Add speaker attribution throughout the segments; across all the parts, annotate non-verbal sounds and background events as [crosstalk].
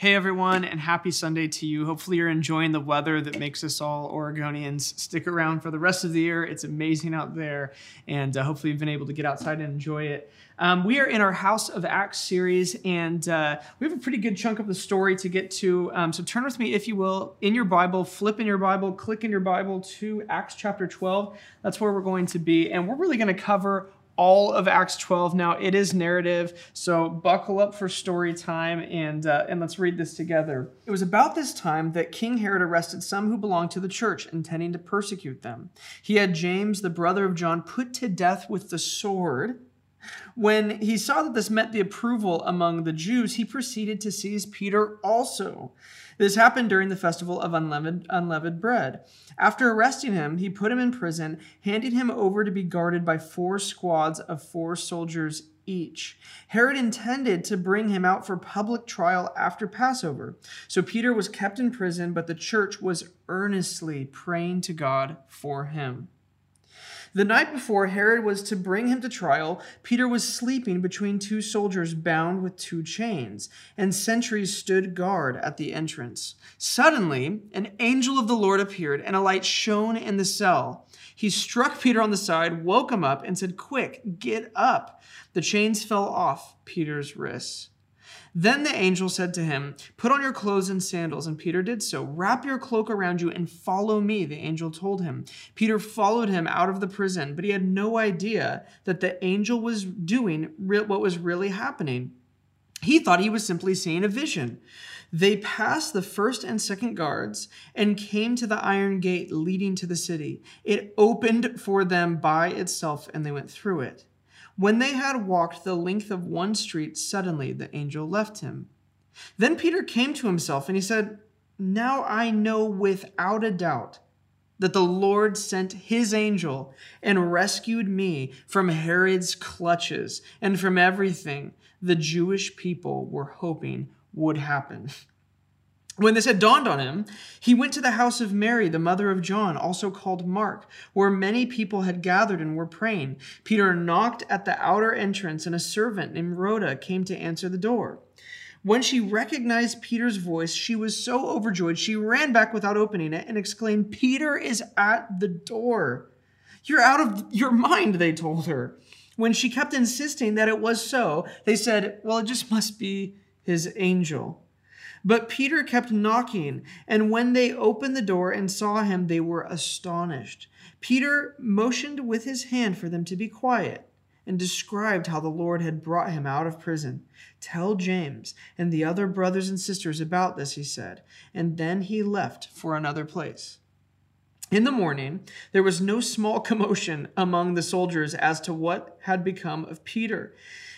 Speaker 1: Hey everyone, and happy Sunday to you. Hopefully, you're enjoying the weather that makes us all Oregonians stick around for the rest of the year. It's amazing out there, and uh, hopefully, you've been able to get outside and enjoy it. Um, we are in our House of Acts series, and uh, we have a pretty good chunk of the story to get to. Um, so, turn with me, if you will, in your Bible, flip in your Bible, click in your Bible to Acts chapter 12. That's where we're going to be, and we're really going to cover all of Acts 12. Now, it is narrative, so buckle up for story time and, uh, and let's read this together. It was about this time that King Herod arrested some who belonged to the church, intending to persecute them. He had James, the brother of John, put to death with the sword. When he saw that this met the approval among the Jews, he proceeded to seize Peter also. This happened during the festival of unleavened, unleavened bread. After arresting him, he put him in prison, handing him over to be guarded by four squads of four soldiers each. Herod intended to bring him out for public trial after Passover. So Peter was kept in prison, but the church was earnestly praying to God for him. The night before Herod was to bring him to trial, Peter was sleeping between two soldiers bound with two chains, and sentries stood guard at the entrance. Suddenly, an angel of the Lord appeared, and a light shone in the cell. He struck Peter on the side, woke him up, and said, Quick, get up. The chains fell off Peter's wrists. Then the angel said to him, Put on your clothes and sandals. And Peter did so. Wrap your cloak around you and follow me, the angel told him. Peter followed him out of the prison, but he had no idea that the angel was doing what was really happening. He thought he was simply seeing a vision. They passed the first and second guards and came to the iron gate leading to the city. It opened for them by itself, and they went through it. When they had walked the length of one street, suddenly the angel left him. Then Peter came to himself and he said, Now I know without a doubt that the Lord sent his angel and rescued me from Herod's clutches and from everything the Jewish people were hoping would happen. [laughs] When this had dawned on him, he went to the house of Mary, the mother of John, also called Mark, where many people had gathered and were praying. Peter knocked at the outer entrance, and a servant named Rhoda came to answer the door. When she recognized Peter's voice, she was so overjoyed she ran back without opening it and exclaimed, Peter is at the door. You're out of your mind, they told her. When she kept insisting that it was so, they said, Well, it just must be his angel. But Peter kept knocking, and when they opened the door and saw him, they were astonished. Peter motioned with his hand for them to be quiet and described how the Lord had brought him out of prison. Tell James and the other brothers and sisters about this, he said, and then he left for another place. In the morning, there was no small [laughs] commotion among the soldiers as to what had become of Peter.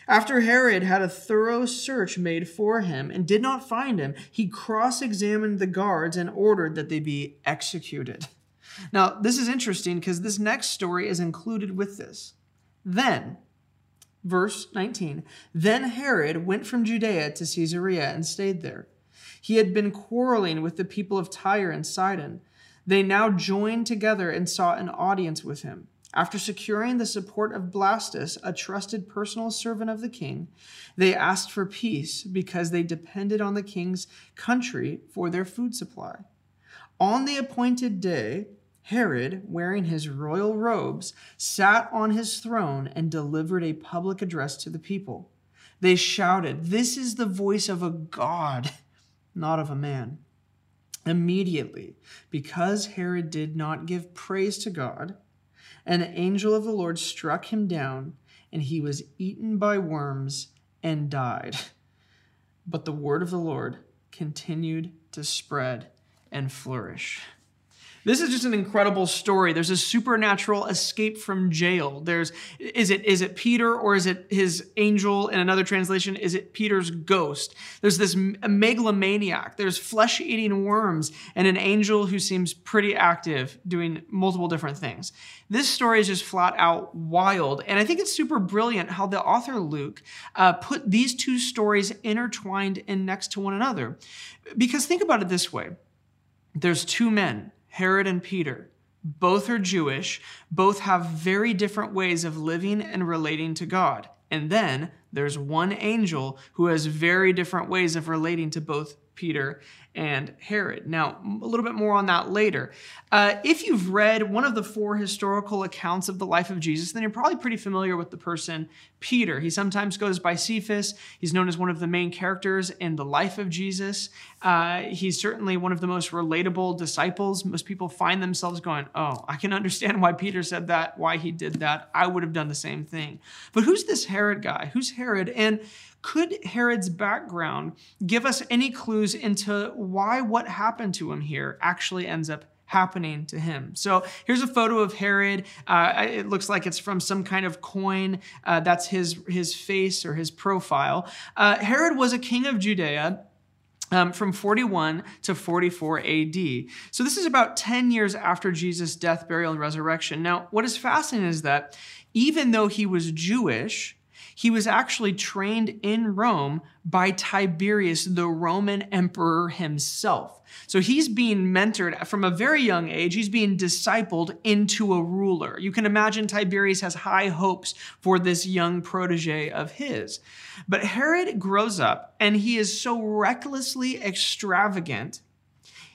Speaker 1: After Herod had a thorough search made for him and did not find him, he cross examined the guards and ordered that they be executed. Now, this is interesting because this next story is included with this. Then, verse 19, then Herod went from Judea to Caesarea and stayed there. He had been quarreling with the people of Tyre and Sidon. They now joined together and sought an audience with him. After securing the support of Blastus, a trusted personal servant of the king, they asked for peace because they depended on the king's country for their food supply. On the appointed day, Herod, wearing his royal robes, sat on his throne and delivered a public address to the people. They shouted, This is the voice of a God, not of a man. Immediately, because Herod did not give praise to God, an angel of the Lord struck him down, and he was eaten by worms and died. But the word of the Lord continued to spread and flourish. This is just an incredible story. There's a supernatural escape from jail. There's is it is it Peter or is it his angel in another translation? Is it Peter's ghost? There's this megalomaniac. There's flesh-eating worms and an angel who seems pretty active doing multiple different things. This story is just flat out wild, and I think it's super brilliant how the author Luke uh, put these two stories intertwined and next to one another. Because think about it this way: there's two men Herod and Peter. Both are Jewish, both have very different ways of living and relating to God. And then there's one angel who has very different ways of relating to both Peter, and Herod. Now, a little bit more on that later. Uh, if you've read one of the four historical accounts of the life of Jesus, then you're probably pretty familiar with the person Peter. He sometimes goes by Cephas. He's known as one of the main characters in the life of Jesus. Uh, he's certainly one of the most relatable disciples. Most people find themselves going, Oh, I can understand why Peter said that, why he did that. I would have done the same thing. But who's this Herod guy? Who's Herod? And could Herod's background give us any clues into why what happened to him here actually ends up happening to him. So here's a photo of Herod. Uh, it looks like it's from some kind of coin. Uh, that's his his face or his profile. Uh, Herod was a king of Judea. Um, from 41 to 44 AD. So, this is about 10 years after Jesus' death, burial, and resurrection. Now, what is fascinating is that even though he was Jewish, he was actually trained in Rome by Tiberius, the Roman emperor himself. So he's being mentored from a very young age. He's being discipled into a ruler. You can imagine Tiberius has high hopes for this young protege of his. But Herod grows up and he is so recklessly extravagant.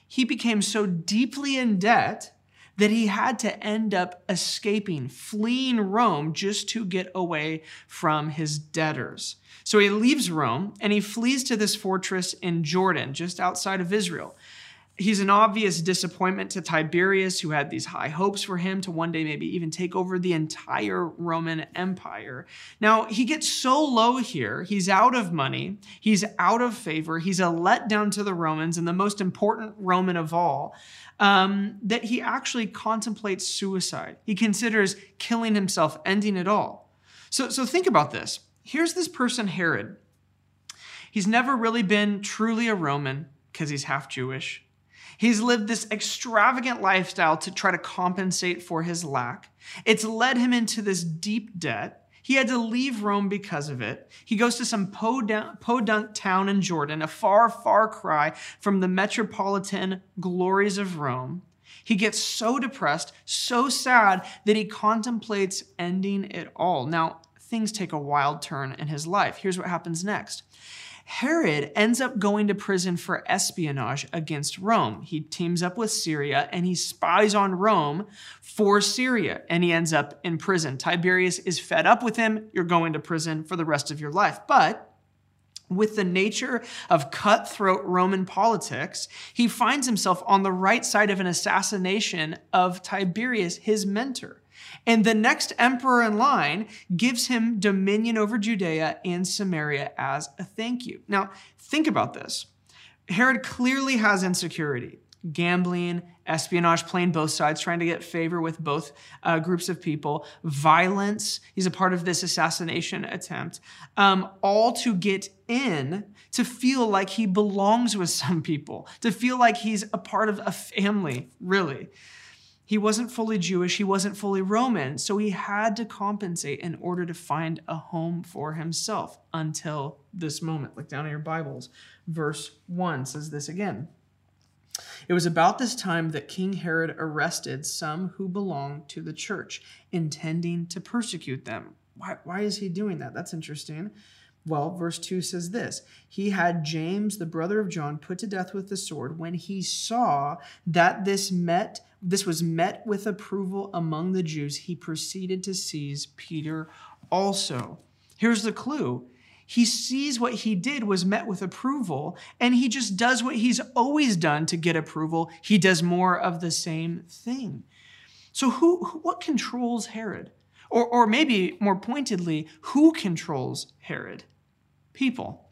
Speaker 1: He became so deeply in debt that he had to end up escaping, fleeing Rome just to get away from his debtors. So he leaves Rome and he flees to this fortress in Jordan, just outside of Israel. He's an obvious disappointment to Tiberius, who had these high hopes for him to one day maybe even take over the entire Roman Empire. Now, he gets so low here, he's out of money, he's out of favor, he's a letdown to the Romans, and the most important Roman of all um, that he actually contemplates suicide. He considers killing himself, ending it all. So, so think about this. Here's this person, Herod. He's never really been truly a Roman because he's half Jewish. He's lived this extravagant lifestyle to try to compensate for his lack. It's led him into this deep debt. He had to leave Rome because of it. He goes to some podunk town in Jordan, a far, far cry from the metropolitan glories of Rome. He gets so depressed, so sad, that he contemplates ending it all. Now, things take a wild turn in his life. Here's what happens next. Herod ends up going to prison for espionage against Rome. He teams up with Syria and he spies on Rome for Syria and he ends up in prison. Tiberius is fed up with him. You're going to prison for the rest of your life. But with the nature of cutthroat Roman politics, he finds himself on the right side of an assassination of Tiberius, his mentor. And the next emperor in line gives him dominion over Judea and Samaria as a thank you. Now, think about this. Herod clearly has insecurity gambling, espionage, playing both sides, trying to get favor with both uh, groups of people, violence. He's a part of this assassination attempt, um, all to get in to feel like he belongs with some people, to feel like he's a part of a family, really. He wasn't fully Jewish, he wasn't fully Roman, so he had to compensate in order to find a home for himself until this moment. Look down in your Bibles. Verse 1 says this again. It was about this time that King Herod arrested some who belonged to the church, intending to persecute them. Why, why is he doing that? That's interesting. Well, verse 2 says this He had James, the brother of John, put to death with the sword when he saw that this met this was met with approval among the Jews. He proceeded to seize Peter also. Here's the clue. He sees what he did was met with approval, and he just does what he's always done to get approval. He does more of the same thing. So, who, what controls Herod? Or, or maybe more pointedly, who controls Herod? People.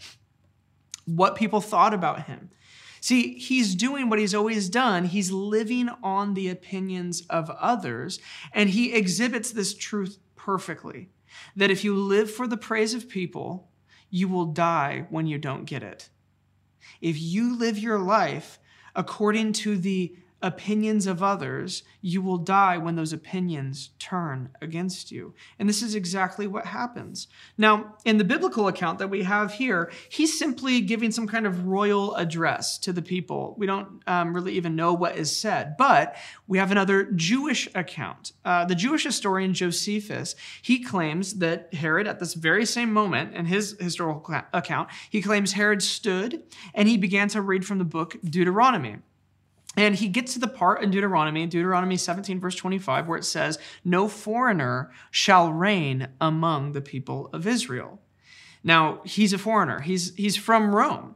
Speaker 1: What people thought about him. See, he's doing what he's always done. He's living on the opinions of others, and he exhibits this truth perfectly that if you live for the praise of people, you will die when you don't get it. If you live your life according to the opinions of others, you will die when those opinions turn against you. And this is exactly what happens. Now, in the biblical account that we have here, he's simply giving some kind of royal address to the people. We don't um, really even know what is said, but we have another Jewish account. Uh, the Jewish historian Josephus, he claims that Herod, at this very same moment in his historical account, he claims Herod stood and he began to read from the book Deuteronomy. And he gets to the part in Deuteronomy, Deuteronomy 17, verse 25, where it says, No foreigner shall reign among the people of Israel. Now, he's a foreigner, he's, he's from Rome.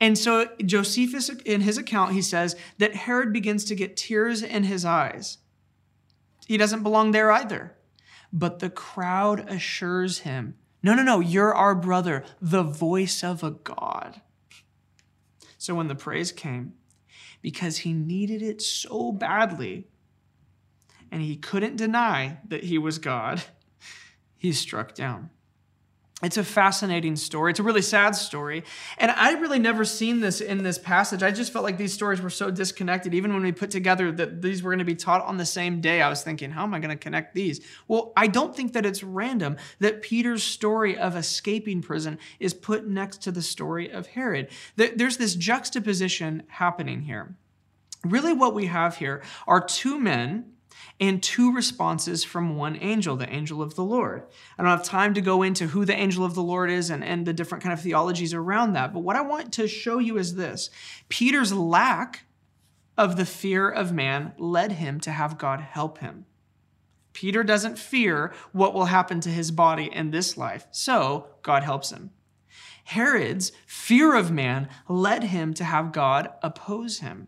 Speaker 1: And so Josephus, in his account, he says that Herod begins to get tears in his eyes. He doesn't belong there either. But the crowd assures him, No, no, no, you're our brother, the voice of a God. So when the praise came, because he needed it so badly and he couldn't deny that he was God, [laughs] he's struck down. It's a fascinating story. It's a really sad story. And I really never seen this in this passage. I just felt like these stories were so disconnected. Even when we put together that these were going to be taught on the same day, I was thinking, how am I going to connect these? Well, I don't think that it's random that Peter's story of escaping prison is put next to the story of Herod. There's this juxtaposition happening here. Really, what we have here are two men and two responses from one angel, the angel of the Lord. I don't have time to go into who the angel of the Lord is and, and the different kind of theologies around that, but what I want to show you is this Peter's lack of the fear of man led him to have God help him. Peter doesn't fear what will happen to his body in this life, so God helps him. Herod's fear of man led him to have God oppose him.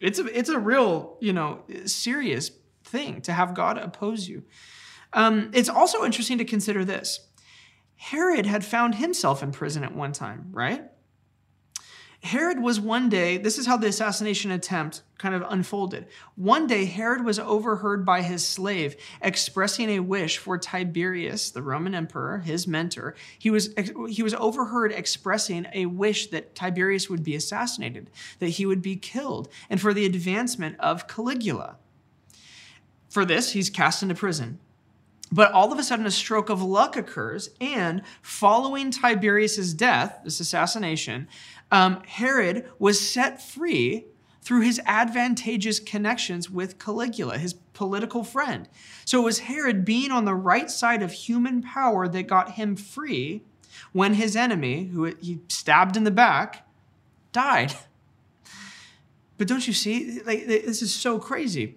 Speaker 1: It's a, it's a real, you know, serious thing to have God oppose you. Um, it's also interesting to consider this. Herod had found himself in prison at one time, right? Herod was one day, this is how the assassination attempt kind of unfolded. One day, Herod was overheard by his slave expressing a wish for Tiberius, the Roman emperor, his mentor. He was, he was overheard expressing a wish that Tiberius would be assassinated, that he would be killed, and for the advancement of Caligula. For this, he's cast into prison. But all of a sudden, a stroke of luck occurs, and following Tiberius's death, this assassination, um, Herod was set free through his advantageous connections with Caligula, his political friend. So it was Herod being on the right side of human power that got him free when his enemy, who he stabbed in the back, died. [laughs] But don't you see? Like, this is so crazy.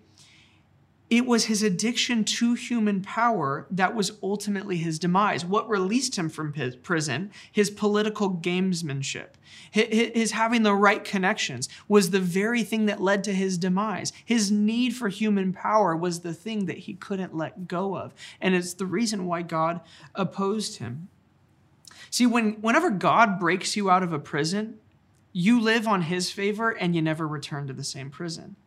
Speaker 1: It was his addiction to human power that was ultimately his demise. What released him from his prison, his political gamesmanship, his having the right connections, was the very thing that led to his demise. His need for human power was the thing that he couldn't let go of. And it's the reason why God opposed him. See, when, whenever God breaks you out of a prison, you live on his favor and you never return to the same prison.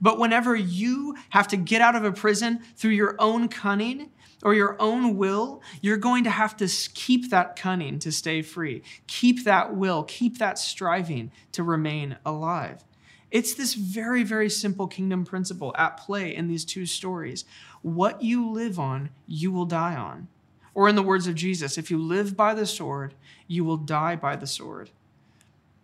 Speaker 1: But whenever you have to get out of a prison through your own cunning or your own will, you're going to have to keep that cunning to stay free. Keep that will, keep that striving to remain alive. It's this very, very simple kingdom principle at play in these two stories. What you live on, you will die on. Or, in the words of Jesus, if you live by the sword, you will die by the sword.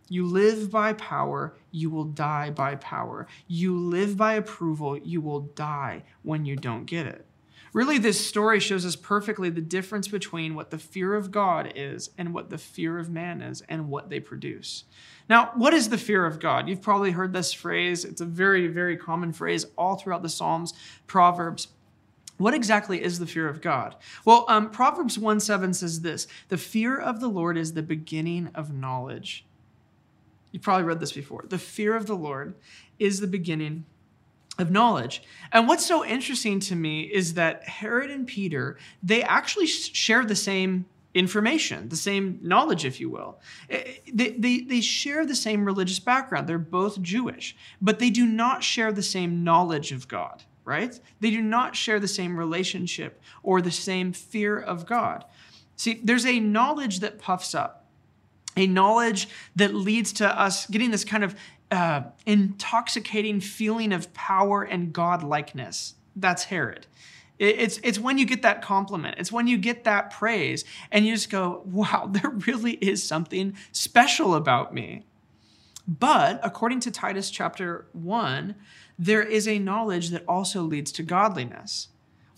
Speaker 1: You live by power, you will die by power. You live by approval, you will die when you don't get it. Really, this story shows us perfectly the difference between what the fear of God is and what the fear of man is and what they produce. Now, what is the fear of God? You've probably heard this phrase. It's a very, very common phrase all throughout the Psalms, Proverbs. What exactly is the fear of God? Well, um, Proverbs 1 7 says this The fear of the Lord is the beginning of knowledge. You've probably read this before. The fear of the Lord is the beginning of knowledge. And what's so interesting to me is that Herod and Peter, they actually share the same information, the same knowledge, if you will. Eh, they, they, they share the same religious background. They're both Jewish, but they do not share the same knowledge of God, right? They do not share the same relationship or the same fear of God. See, there's a knowledge that puffs up a knowledge that leads to us getting this kind of uh, intoxicating feeling of power and godlikeness. That's Herod. It's, it's when you get that compliment, it's when you get that praise, and you just go, wow, [laughs] there really is something special about me. But according to Titus chapter 1, there is a knowledge that also leads to godliness.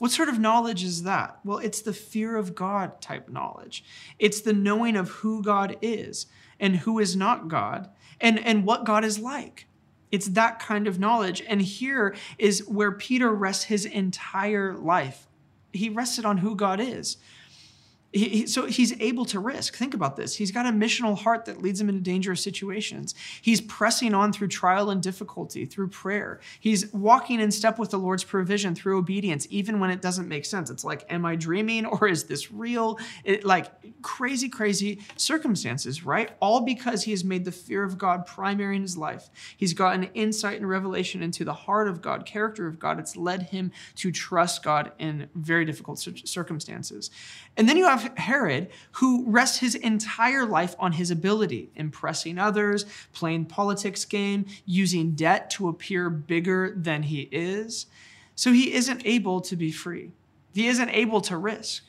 Speaker 1: What sort of knowledge is that? Well, it's the fear of God type knowledge. It's the knowing of who God is and who is not God and, and what God is like. It's that kind of knowledge. And here is where Peter rests his entire life. He rested on who God is. He, he, so he's able to risk. Think about this. He's got a missional heart that leads him into dangerous situations. He's pressing on through trial and difficulty, through prayer. He's walking in step with the Lord's provision through obedience, even when it doesn't make sense. It's like, am I dreaming or is this real? It, like crazy, crazy circumstances, right? All because he has made the fear of God primary in his life. He's gotten insight and revelation into the heart of God, character of God. It's led him to trust God in very difficult circumstances. And then you have have Herod, who rests his entire life on his ability, impressing others, playing politics game, using debt to appear bigger than he is. So he isn't able to be free. He isn't able to risk.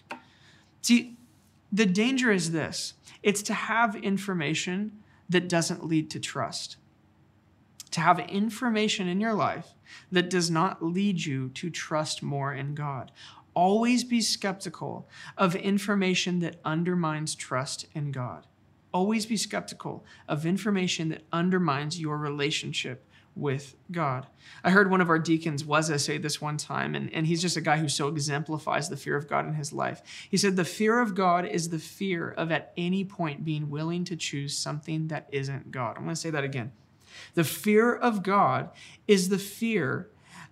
Speaker 1: See, the danger is this it's to have information that doesn't lead to trust. To have information in your life that does not lead you to trust more in God. Always be skeptical of information that undermines trust in God. Always be skeptical of information that undermines your relationship with God. I heard one of our deacons, Wazza, say this one time, and, and he's just a guy who so exemplifies the fear of God in his life. He said, The fear of God is the fear of at any point being willing to choose something that isn't God. I'm going to say that again. The fear of God is the fear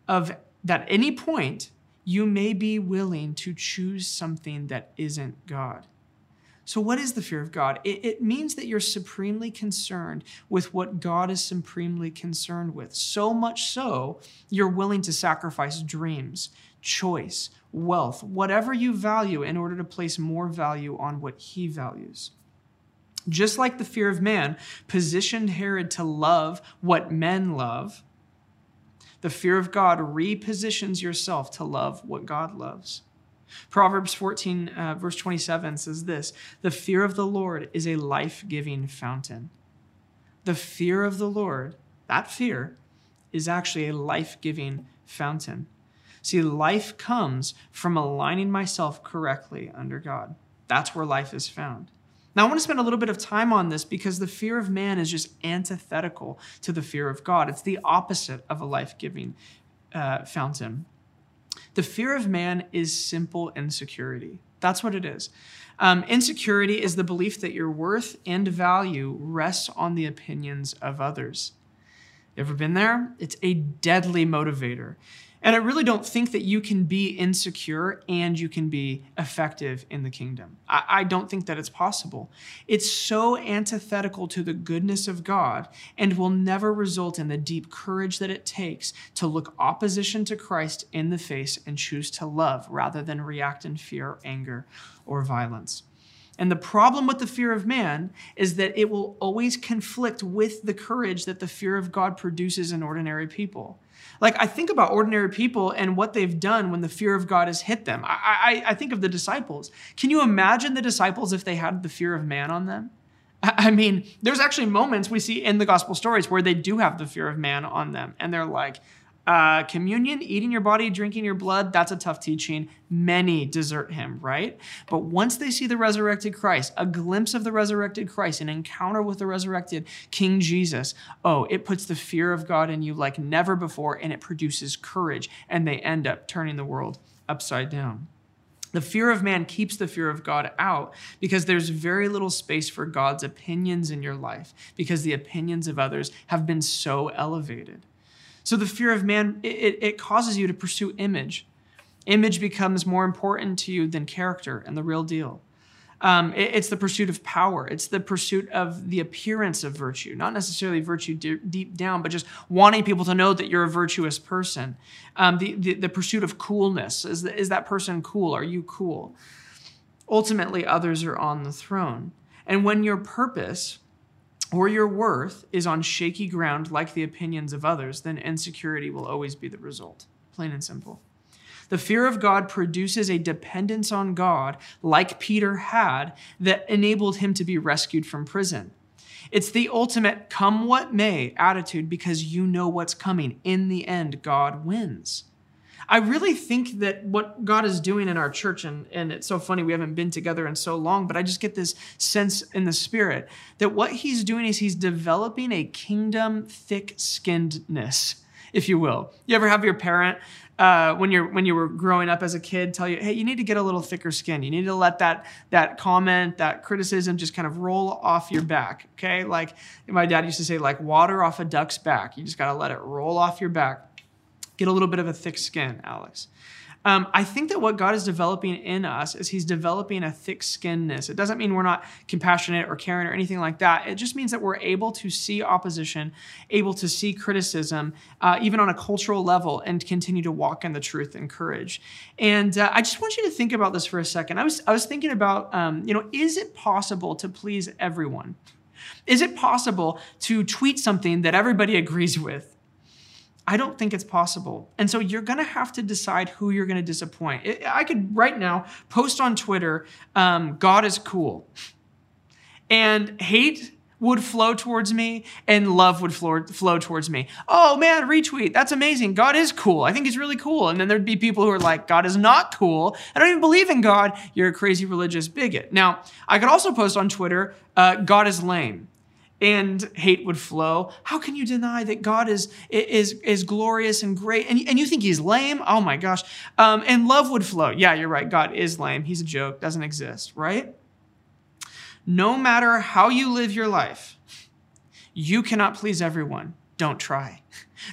Speaker 1: of that any point you may be willing to choose something that isn't God. So, what is the fear of God? It, it, means that you're supremely concerned with what God is supremely concerned with. So much so, you're willing to sacrifice dreams, choice, wealth, whatever you value in order to place more value on what He values. Just like the fear of man positioned Herod to love what men love, the fear of God repositions yourself to love what God loves. Proverbs 14, uh, verse 27 says this The fear of the Lord is a life giving fountain. The fear of the Lord, that fear, is actually a life giving fountain. See, life comes from aligning myself correctly under God. That's where life is found. Now, I want to spend a little bit of time on this because the fear of man is just antithetical to the fear of God. It's the opposite of a life giving uh, fountain. The fear of man is simple insecurity. That's what it is. Um, insecurity is the belief that your worth and value rests on the opinions of others. Ever been there? It's a deadly motivator. And I really don't think that you can be insecure and you can be effective in the kingdom. I, I, don't think that it's possible. It's so antithetical to the goodness of God and will never result in the deep courage that it takes to look opposition to Christ in the face and choose to love rather than react in fear, anger, or violence. And the problem with the fear of man is that it will always conflict with the courage that the fear of God produces in ordinary people. Like, I think about ordinary people and what they've done when the fear of God has hit them. I, I, I think of the disciples. Can you imagine the disciples if they had the fear of man on them? I mean, there's actually moments we see in the gospel stories where they do have the fear of man on them, and they're like, uh, communion, eating your body, drinking your blood, that's a tough teaching. Many desert him, right? But once they see the resurrected Christ, a glimpse of the resurrected Christ, an encounter with the resurrected King Jesus, oh, it puts the fear of God in you like never before and it produces courage, and they end up turning the world upside down. The fear of man keeps the fear of God out because there's very little space for God's opinions in your life because the opinions of others have been so elevated. So the fear of man, it, it causes you to pursue image. Image becomes more important to you than character and the real deal. Um, it, it's the pursuit of power. It's the pursuit of the appearance of virtue, not necessarily virtue de- deep down, but just wanting people to know that you're a virtuous person. Um, the, the, the, pursuit of coolness. Is, the, is that person cool? Are you cool? Ultimately, others are on the throne. And when your purpose or your worth is on shaky ground like the opinions of others, then insecurity will always be the result. Plain and simple. The fear of God produces a dependence on God, like Peter had, that enabled him to be rescued from prison. It's the ultimate come what may attitude because you know what's coming. In the end, God wins. I really think that what God is doing in our church, and, and it's so funny, we haven't been together in so long, but I just get this sense in the spirit that what He's doing is He's developing a kingdom thick skinnedness, if you will. You ever have your parent uh, when you're when you were growing up as a kid tell you hey you need to get a little thicker skin. You need to let that that comment that criticism just kind of roll off your back okay? Like my dad used to say like water off a duck's back. You just got to let it roll off your back get a little bit of a thick skin, Alex. Um, I think that what God is developing in us is He's developing a thick skinnedness. It doesn't mean we're not compassionate or caring or anything like that. It just means that we're able to see opposition, able to see criticism, uh, even on a cultural level, and continue to walk in the truth and courage. And uh, I just want you to think about this for a second. I was I was thinking about, um, you know, is it possible to please everyone? Is it possible to tweet something that everybody [laughs] agrees with? I don't think it's possible. And so you're going to have to decide who you're going to disappoint. I could right now post on Twitter, um, God is cool. And hate would flow towards me and love would flow, flow towards me. Oh man, retweet. That's amazing. God is cool. I think he's really cool. And then there'd be people who are like, God is not cool. I don't even believe in God. You're a crazy religious bigot. Now, I could also post on Twitter, uh, God is lame and hate would flow. How can you deny that God is, is, is glorious and great? And, and you think he's lame? Oh my gosh. Um, and love would flow. Yeah, you're right. God is lame. He's a joke, doesn't exist, right? No matter how you live your life, you cannot please everyone. Don't try.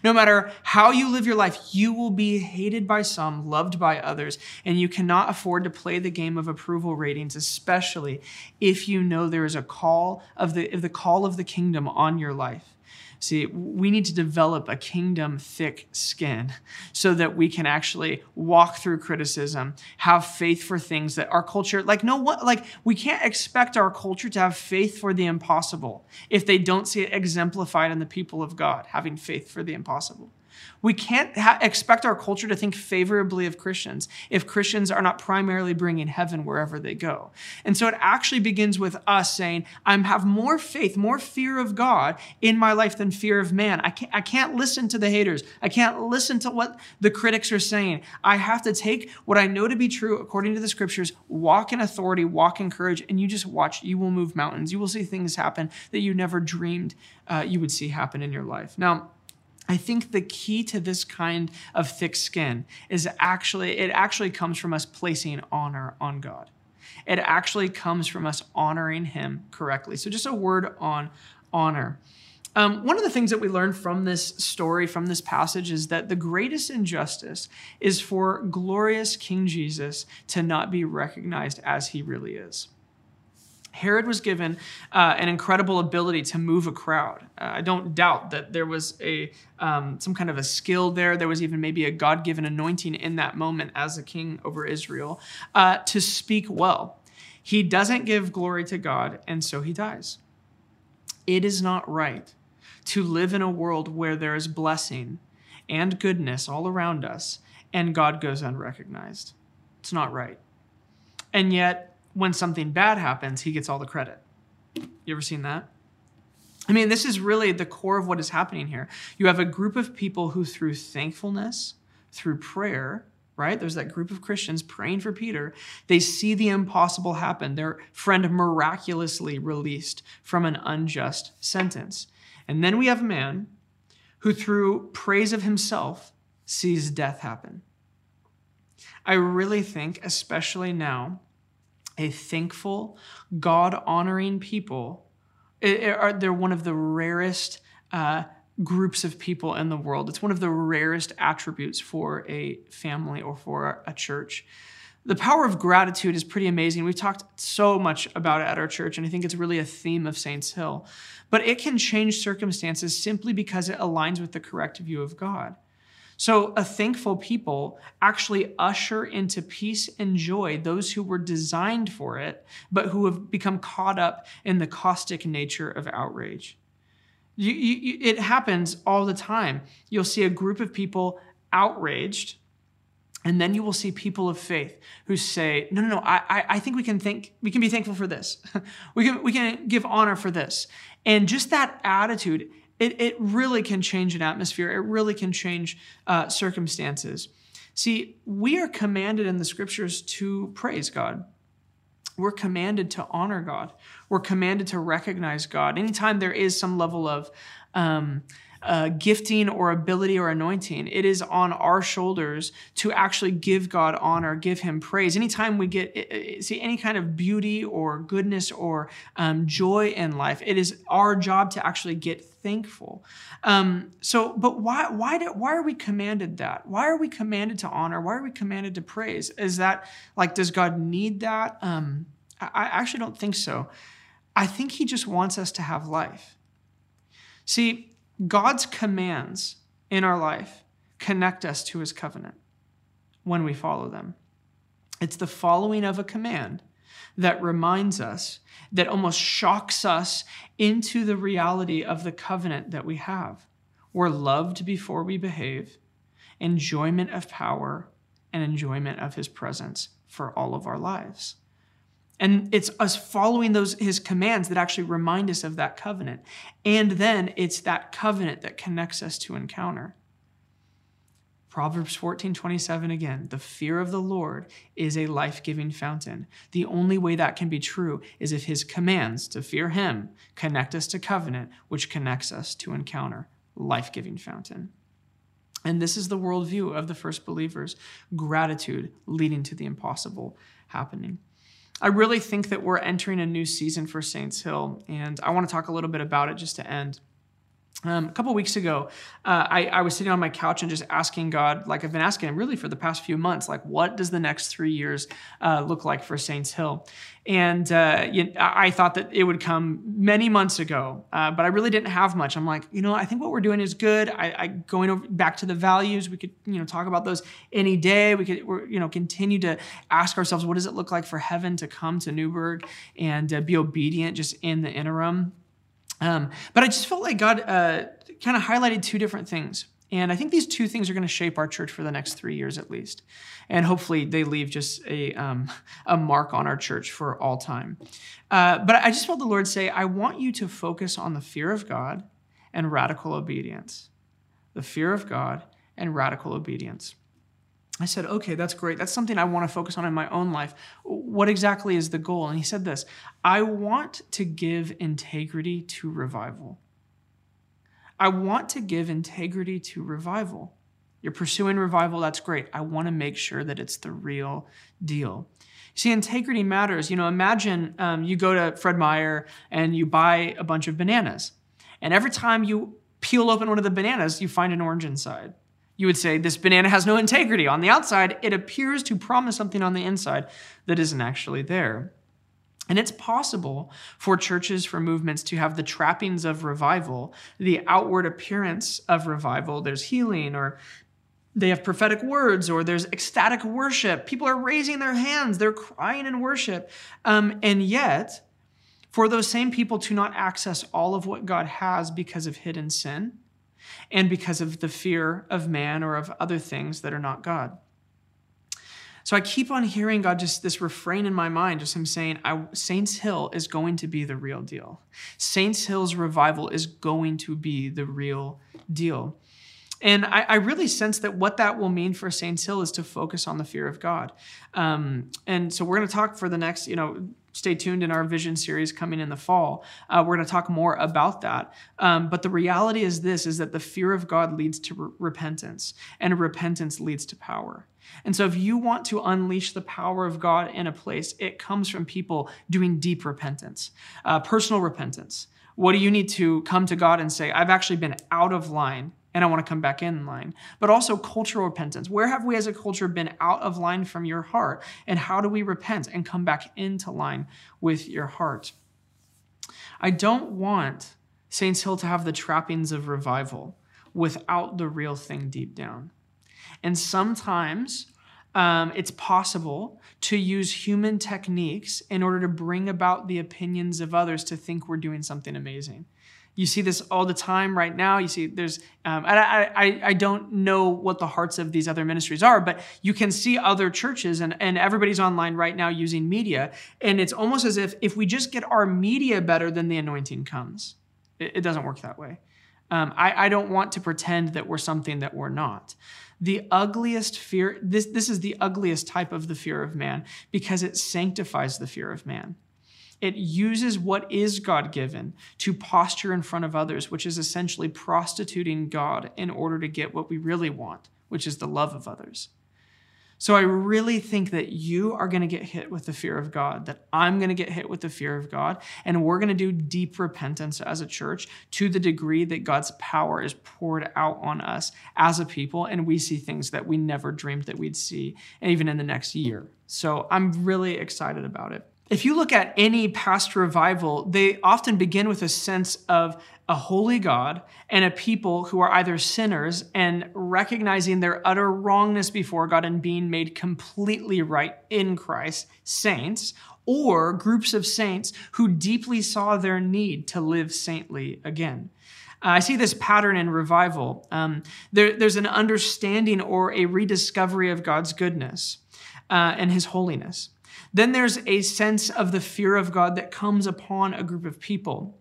Speaker 1: No matter how you live your life, you will be hated by some, loved by others, and you cannot afford to play the game of approval ratings, especially if you know there is a call of the, the call of the kingdom on your life. See, we need to develop a kingdom thick skin so that we can actually walk through criticism, have faith for things that our culture, like, no one, like, we can't expect our culture to have faith for the impossible if they don't see it exemplified in the people of God having faith for the impossible. We can't ha- expect our culture to think favorably of Christians if Christians are not primarily bringing heaven wherever they go. And so it actually begins with us saying, I have more faith, more fear of God in my life than fear of man. I can't, I can't listen to the haters. I can't listen to what the critics are saying. I have to take what I know to be true according to the scriptures, walk in authority, walk in courage, and you just watch. You will move mountains. You will see things happen that you never dreamed uh, you would see happen in your life. Now, I think the key to this kind of thick skin is actually, it actually comes from us placing honor on God. It actually comes from us honoring Him correctly. So, just a word on honor. Um, one of the things that we learn from this story, from this passage, is that the greatest injustice is for glorious King Jesus to not be recognized as he really is. Herod was given uh, an incredible ability to move a crowd. Uh, I don't doubt that there was a um, some kind of a skill there. There was even maybe a God-given anointing in that moment as a king over Israel uh, to speak well. He doesn't give glory to God, and so he dies. It is not right to live in a world where there is blessing and goodness all around us, and God goes unrecognized. It's not right. And yet, when something bad happens, he gets all the credit. You ever seen that? I mean, this is really the core of what is happening here. You have a group of people who, through thankfulness, through prayer, right? There's that group of Christians praying for Peter. They see the impossible happen. Their friend miraculously released from an unjust sentence. And then we have a man who, through praise of himself, sees death happen. I really think, especially now, a thankful, God honoring people. It, it are, they're one of the rarest uh, groups of people in the world. It's one of the rarest attributes for a family or for a church. The power of gratitude is pretty amazing. We've talked so much about it at our church, and I think it's really a theme of Saints Hill. But it can change circumstances simply because it aligns with the correct view of God. So, a thankful people actually usher into peace and joy those who were designed for it, but who have become caught up in the caustic nature of outrage. You, you, it happens all the time. You'll see a group of people outraged, and then you will see people of faith who say, "No, no, no. I, I think we can think we can be thankful for this. [laughs] we can we can give honor for this." And just that attitude it, it really can change an atmosphere. It really can change uh, circumstances. See, we are commanded in the scriptures to praise God. We're commanded to honor God. We're commanded to recognize God. Anytime there is some level of um, uh, gifting or ability or anointing. It is on our shoulders to actually give God honor, give Him praise. Anytime we get see any kind of beauty or goodness or um, joy in life, it is our job to actually get thankful. Um, so, but why why do, why are we commanded that? Why are we commanded to honor? Why are we commanded to praise? Is that like does God need that? Um, I, I actually don't think so. I think He just wants us to have life. See, God's commands in our life connect us to his covenant when we follow them. It's the following of a command that reminds us, that almost shocks us into the reality of the covenant that we have. We're loved before we behave, enjoyment of power, and enjoyment of his presence for all of our lives. And it's us following those his commands that actually remind us of that covenant. And then it's that covenant that connects us to encounter. Proverbs 14, 27 again, the fear of the Lord is a life giving fountain. The only way that can be true is if his commands to fear him connect us to covenant, which connects us to encounter, life giving fountain. And this is the worldview of the first believers gratitude leading to the impossible happening. I really think that we're entering a new season for Saints Hill, and I want to talk a little bit about it just to end. Um, a couple weeks ago, uh, I, I, was sitting on my couch and just asking God, like I've been asking really for the past few months, like what does the next three years uh, look like for Saints Hill? And uh, you I thought that it would come many months ago, uh, but I really didn't have much. I'm like, you know, I think what we're doing is good. I, I going over, back to the values, we could you know talk about those any day. We could you know continue to ask ourselves, what does it look like for heaven to come to Newberg and uh, be obedient just in the interim. Um, but I just felt like God uh, kind of highlighted two different things. And I think these two things are going to shape our church for the next three years at least. And hopefully they leave just a, um, [laughs] a mark on our church for all time. Uh, but I just felt the Lord say, I want you to focus on the fear of God and radical obedience. The fear of God and radical obedience. I said, okay, that's great. That's something I want to focus on in my own life. What exactly is the goal? And he said this I want to give integrity to revival. I want to give integrity to revival. You're pursuing revival, that's great. I want to make sure that it's the real deal. See, integrity matters. You know, imagine um, you go to Fred Meyer and you buy a bunch of bananas. And every time you peel open one of the bananas, you find an orange inside. You would say this banana has no integrity. On the outside, it appears to promise something on the inside that isn't actually there. And it's possible for churches, for movements to have the trappings of revival, the outward appearance of revival. There's healing, or they have prophetic words, or there's ecstatic worship. People are raising their hands, they're crying in worship. Um, and yet, for those same people to not access all of what God has because of hidden sin, and because of the fear of man or of other things that are not God. So I keep on hearing God just this refrain in my mind, just him saying, Saints Hill is going to be the real deal. Saints Hill's revival is going to be the real deal. And I, I, really sense that what that will mean for Saints Hill is to focus on the fear of God. Um, and so we're going to talk for the next, you know, stay tuned in our vision series coming in the fall. Uh, we're going to talk more about that. Um, but the reality is this: is that the fear of God leads to re- repentance, and repentance leads to power. And so, if you want to unleash the power of God in a place, it comes from people doing deep repentance, uh, personal repentance. What do you need to come to God and say, I've actually been out of line and I want to come back in line. But also cultural repentance. Where have we as a culture been out of line from your heart? And how do we repent and come back into line with your heart? I don't want Saints Hill to have the trappings of revival without the real thing deep down. And sometimes um, it's possible to use human techniques in order to bring about the opinions of others to think we're doing something amazing. You see this all the time right now. You see, there's, um, I, I, I don't know what the hearts of these other ministries are, but you can see other churches and, and everybody's online right now using media. And it's almost as if if we just get our media better, then the anointing comes. It, it doesn't work that way. Um, I, I don't want to pretend that we're something that we're not. The ugliest fear, this, this is the ugliest type of the fear of man because it sanctifies the fear of man. It uses what is God given to posture in front of others, which is essentially prostituting God in order to get what we really want, which is the love of others. So I really think that you are going to get hit with the fear of God, that I'm going to get hit with the fear of God, and we're going to do deep repentance as a church to the degree that God's power is poured out on us as a people, and we see things that we never dreamed that we'd see, even in the next year. So I'm really excited about it if you look at any past revival, they often begin with a sense of a holy God and a people who are either sinners and recognizing their utter wrongness before God and being made completely right in Christ, saints, or groups of saints who deeply saw their need to live saintly again. Uh, I see this pattern in revival. Um, there, there's an understanding or a rediscovery of God's goodness uh, and his holiness. Then there's a sense of the fear of God that comes upon a group of people.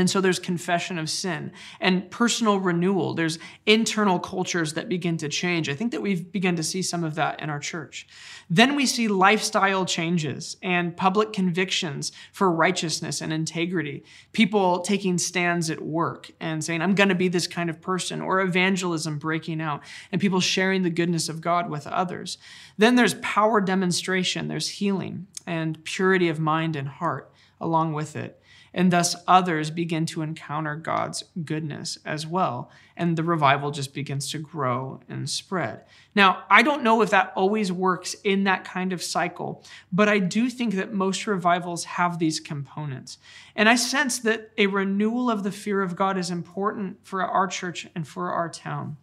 Speaker 1: And so there's confession of sin and personal renewal. There's internal cultures that begin to change. I think that we've begun to see some of that in our church. Then we see lifestyle changes and public convictions for righteousness and integrity. People taking stands at work and saying, I'm going to be this kind of person, or evangelism breaking out, and people sharing the goodness of God with others. Then there's power demonstration, there's healing and purity of mind and heart along with it and thus others begin to encounter God's goodness as well. And the revival just begins to grow and spread. Now, I don't know if that always works in that kind of cycle, but I do think that most revivals have these components. And I sense that a renewal of the fear of God is important for our church and for our town.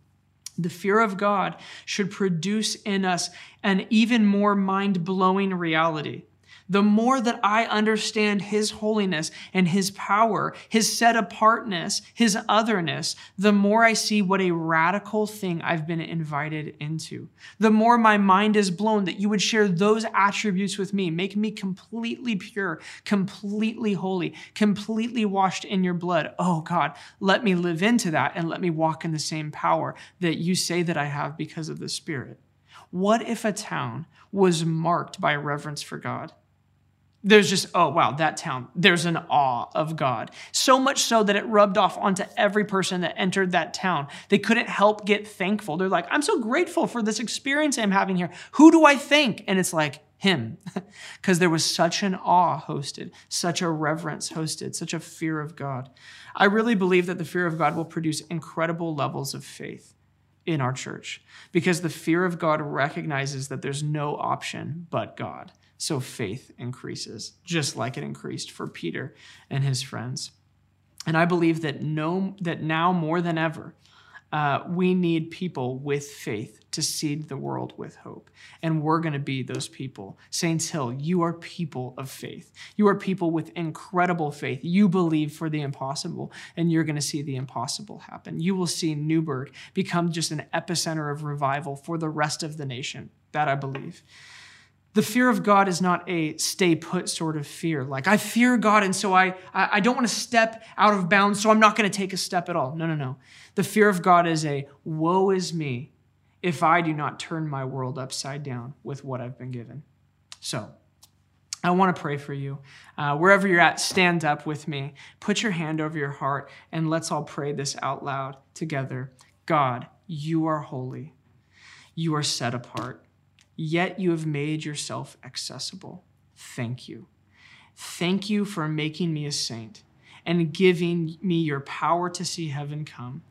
Speaker 1: The fear of God should produce in us an even more mind blowing reality the more that I understand His holiness and His power, His set apartness, His otherness, the more I see what a radical thing I've been invited into. The more my mind is blown that you would share those attributes with me, make me completely pure, completely holy, completely washed in your blood. Oh God, let me live into that and let me walk in the same power that you say that I have because of the Spirit. What if a town was marked by reverence for God? There's just, oh, wow, that town, there's an awe of God. So much so that it rubbed off onto every person that entered that town. They couldn't help get thankful. They're like, I'm so grateful for this experience I'm having here. Who do I thank? And it's like, him. [laughs] Because there was such an awe hosted, such a reverence hosted, such a fear of God. I really believe that the fear of God will produce incredible levels of faith in our church because the fear of God recognizes that there's no option but God so faith increases, just like it increased for Peter and his friends. And I believe that no, that now more than ever, uh, we need people with faith to seed the world with hope. And we're going to be those people. Saints Hill, you are people of faith. You are people with incredible faith. You believe for the impossible, and you're going to see the impossible happen. You will see Newburgh become just an epicenter of revival for the rest of the nation. That I believe the fear of God is not a stay put sort of fear. Like, I fear God, and so I, I don't want to step out of bounds, so I'm not going to take a step at all. No, no, no. The fear of God is a woe is me if I do not turn my world upside down with what I've been given. So, I want to pray for you. Uh, wherever you're at, stand up with me. Put your hand over your heart, and let's all pray this out loud together. God, you are holy. You are set apart yet you have made yourself accessible. Thank you. Thank you for making me a saint and giving me your power to see heaven come.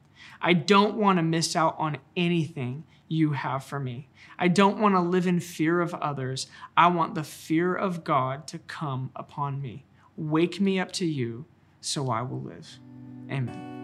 Speaker 1: I don't want to miss out on anything you have for me. I don't want to live in fear of others. I want the fear of God to come upon me. Wake me up to you so I will live. Amen.